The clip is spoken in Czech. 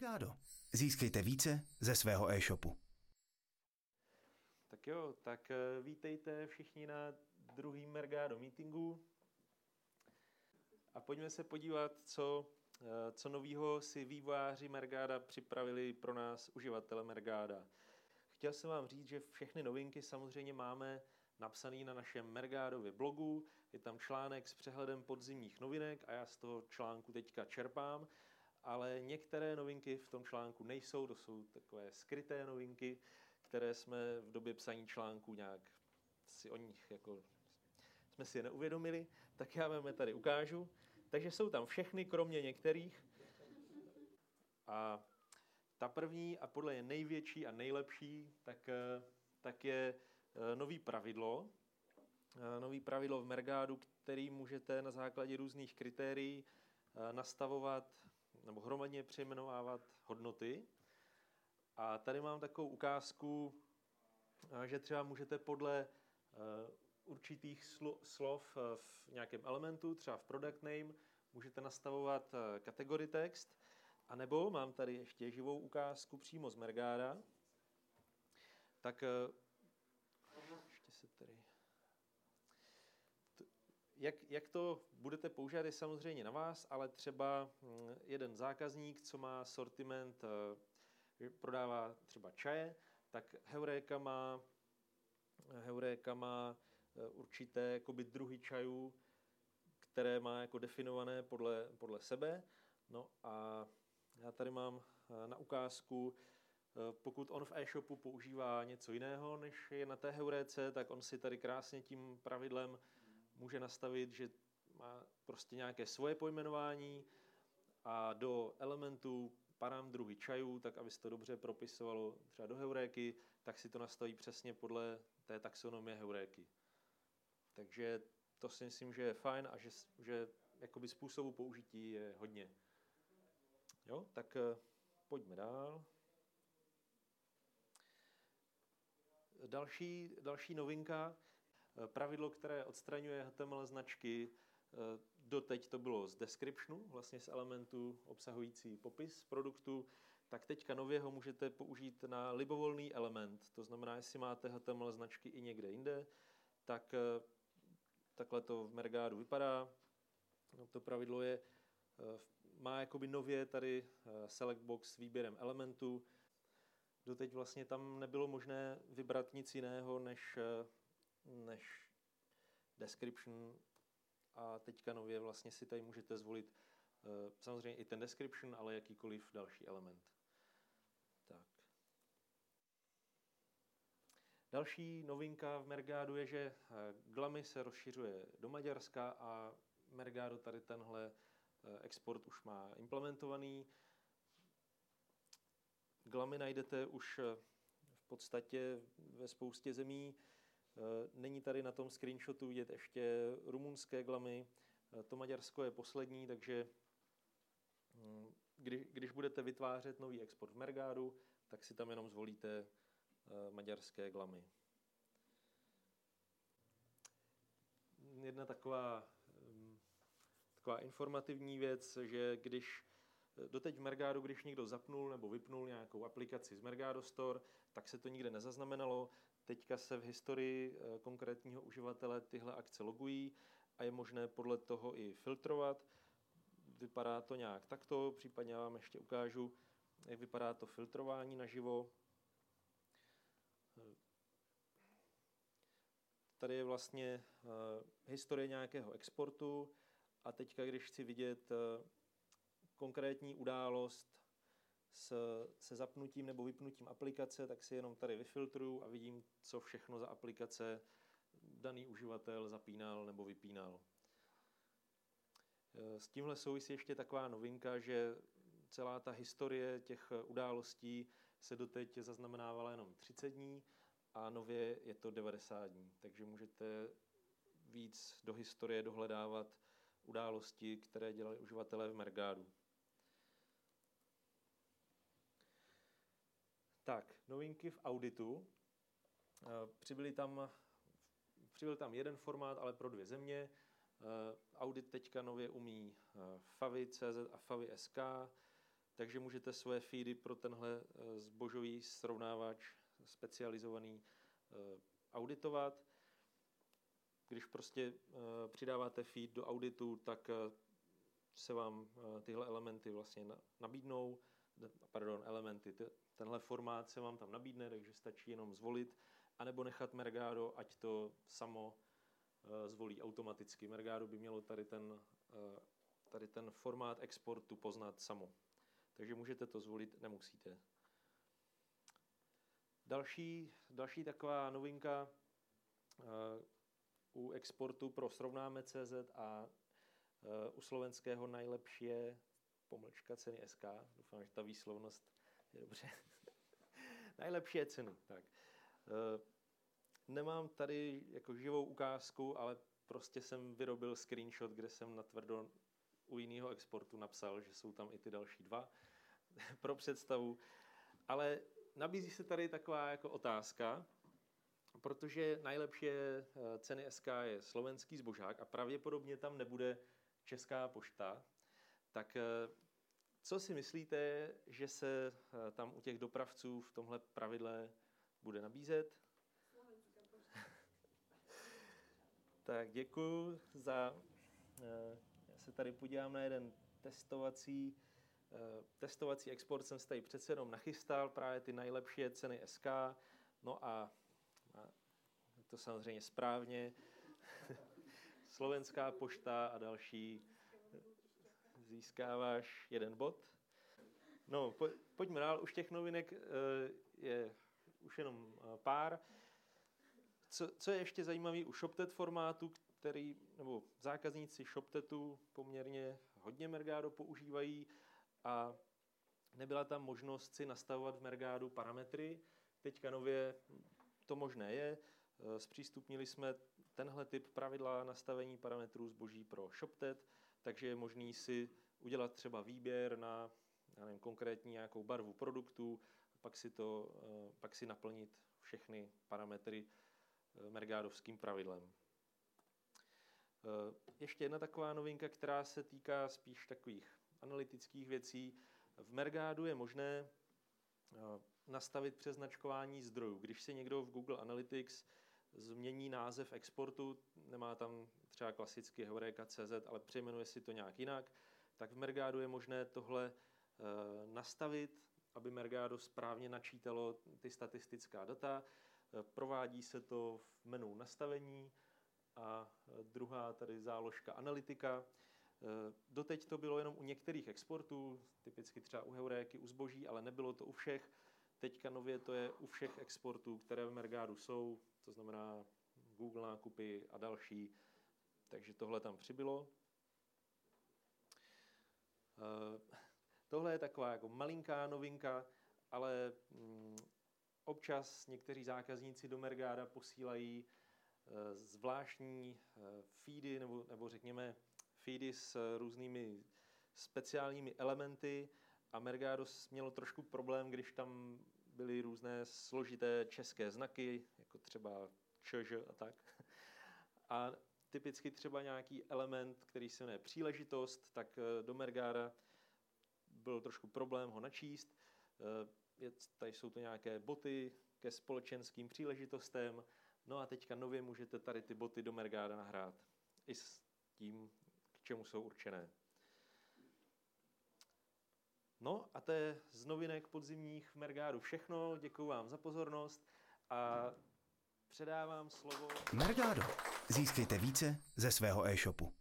Mergado. Získejte více ze svého e-shopu. Tak jo, tak eh, vítejte všichni na druhým Mergado meetingu. A pojďme se podívat, co, eh, co novýho si vývojáři Mergáda připravili pro nás, uživatele Mergáda. Chtěl jsem vám říct, že všechny novinky samozřejmě máme napsaný na našem Mergádově blogu. Je tam článek s přehledem podzimních novinek a já z toho článku teďka čerpám. Ale některé novinky v tom článku nejsou, to jsou takové skryté novinky, které jsme v době psaní článku nějak si o nich jako jsme si je neuvědomili, tak já vám je tady ukážu. Takže jsou tam všechny, kromě některých. A ta první a podle je největší a nejlepší, tak, eh, tak je eh, nový pravidlo. Eh, nový pravidlo v Mergádu, který můžete na základě různých kritérií nastavovat nebo hromadně přejmenovávat hodnoty. A tady mám takovou ukázku, že třeba můžete podle určitých slov v nějakém elementu, třeba v product name, můžete nastavovat kategorii text a nebo mám tady ještě živou ukázku přímo z Mergáda. Tak eh, ještě se tady... Jak, jak to budete používat, je samozřejmě na vás, ale třeba hm, jeden zákazník, co má sortiment, eh, prodává třeba čaje, tak Heureka má, Heureka má eh, určité jakoby, druhy čajů, které má jako definované podle, podle sebe. No a já tady mám eh, na ukázku, pokud on v e-shopu používá něco jiného, než je na té heuréce, tak on si tady krásně tím pravidlem může nastavit, že má prostě nějaké svoje pojmenování a do elementu druhy čajů, tak aby se to dobře propisovalo třeba do heuréky, tak si to nastaví přesně podle té taxonomie heuréky. Takže to si myslím, že je fajn a že, že jakoby způsobu použití je hodně. Jo, tak eh, pojďme dál. Další, další novinka, pravidlo, které odstraňuje HTML značky, eh, doteď to bylo z descriptionu, vlastně z elementu obsahující popis produktu, tak teďka nově ho můžete použít na libovolný element. To znamená, jestli máte HTML značky i někde jinde, tak takhle to v Mergádu vypadá. No, to pravidlo je má jakoby nově tady eh, select box s výběrem elementů. Doteď vlastně tam nebylo možné vybrat nic jiného než, eh, než description a teďka nově vlastně si tady můžete zvolit eh, samozřejmě i ten description, ale jakýkoliv další element. Tak. Další novinka v Mergádu je, že Glamy se rozšiřuje do Maďarska a Mergado tady tenhle Eh, export už má implementovaný. Glamy najdete už eh, v podstatě ve spoustě zemí. Eh, není tady na tom screenshotu vidět ještě rumunské glamy. To Maďarsko je poslední, takže hm, když, když budete vytvářet nový export v Mergádu, tak si tam jenom zvolíte maďarské glamy. Jedna taková taková informativní věc, že když doteď v Mergado, když někdo zapnul nebo vypnul nějakou aplikaci z Mergado Store, tak se to nikde nezaznamenalo. Teďka se v historii eh, konkrétního uživatele tyhle akce logují a je možné podle toho i filtrovat. Vypadá to nějak takto, případně vám ještě ukážu, jak vypadá to filtrování naživo. Tady je vlastně uh, historie nějakého exportu, a teďka, když chci vidět eh, konkrétní událost s, se zapnutím nebo vypnutím aplikace, tak si jenom tady vyfiltruju a vidím, co všechno za aplikace daný uživatel zapínal nebo vypínal. Eh, s tímhle souvisí ještě taková novinka, že celá ta historie těch událostí se doteď zaznamenávala jenom 30 dní a nově je to 90 dní. Takže můžete víc do historie dohledávat události, které dělali uživatelé v Mergádu. Tak, novinky v auditu. Eh, přibyli tam, přibyl tam jeden formát, ale pro dvě země. Eh, audit teďka nově umí eh, Favi.cz a Favi.sk. takže můžete své feedy pro tenhle zbožový srovnávač specializovaný auditovat. Když prostě přidáváte feed do auditu, tak se vám tyhle elementy vlastně nabídnou, pardon, elementy, tenhle formát se vám tam nabídne, takže stačí jenom zvolit, anebo nechat Mergado, ať to samo eh, zvolí automaticky. Mergado by mělo tady ten, eh, tady ten formát exportu poznat samo. Takže můžete to zvolit, nemusíte. Další, další taková novinka eh, u exportu pro srovnáme CZ a u slovenského nejlepší je pomlčka ceny SK. Doufám, že ta výslovnost je dobře. Nejlepší je ceny. Tak. Eh, nemám tady jako živou ukázku, ale prostě jsem vyrobil screenshot, kde jsem natvrdo u jiného exportu napsal, že jsou tam i ty další dva pro představu. Ale nabízí se tady taková jako otázka, protože nejlepší eh, ceny SK je slovenský zbožák a pravděpodobně tam nebude Česká pošta, tak eh, co si myslíte, že se eh, tam u těch dopravců v tomhle pravidle bude nabízet? tak děkuji za... Eh, já se tady podívám na jeden testovací, testovací export, jsem se tady přece jenom nachystal, právě ty nejlepší ceny SK, no a, a to samozřejmě správně, Slovenská pošta a další získáváš jeden bod. No, po, pojďme dál, už těch novinek uh, je už jenom uh, pár. Co, co je ještě zajímavé u ShopTet formátu, který, nebo zákazníci ShopTetu poměrně hodně Mergado používají a nebyla tam možnost si nastavovat v Mergadu parametry. Teďka nově to možné je. Eh, zpřístupnili jsme tenhle typ pravidla nastavení parametrů zboží pro ShopTet takže je možný si udělat třeba výběr na já nevím, konkrétní nějakou barvu produktu, pak si, to, eh, pak si naplnit všechny parametry eh, mergádovským pravidlem. Eh, ještě jedna taková novinka, která se týká spíš takových analytických věcí. V Mergádu je možné nastavit přeznačkování zdrojů. Když si někdo v Google Analytics změní název exportu, nemá tam třeba klasicky Heureka.cz, ale přejmenuje si to nějak jinak, tak v Mergado je možné tohle eh, nastavit, aby Mergado správně načítalo ty statistická data. Eh, provádí se to v menu nastavení a eh, druhá tady záložka analytika. Doteď to bylo jenom u některých exportů, typicky třeba u Heuréky, u zboží, ale nebylo to u všech. Teďka nově to je u všech exportů, které v Mergádu jsou, to znamená Google nákupy a další. Takže tohle tam přibylo. Uh, tohle je taková jako malinká novinka, ale mm, občas někteří zákazníci do Mergáda posílají uh, zvláštní uh, feedy, nebo, nebo řekněme feedy s různými speciálními elementy a Mergado mělo trošku problém, když tam byly různé složité české znaky, jako třeba ČŽ a tak. A typicky třeba nějaký element, který se jmenuje příležitost, tak eh, do Mergára byl trošku problém ho načíst. Eh, je, tady jsou to nějaké boty ke společenským příležitostem. No a teďka nově můžete tady ty boty do Mergára nahrát. I s tím, k čemu jsou určené. No a to je z novinek podzimních v všechno. Děkuji vám za pozornost a předávám slovo... Mergado. Získejte více ze svého e-shopu.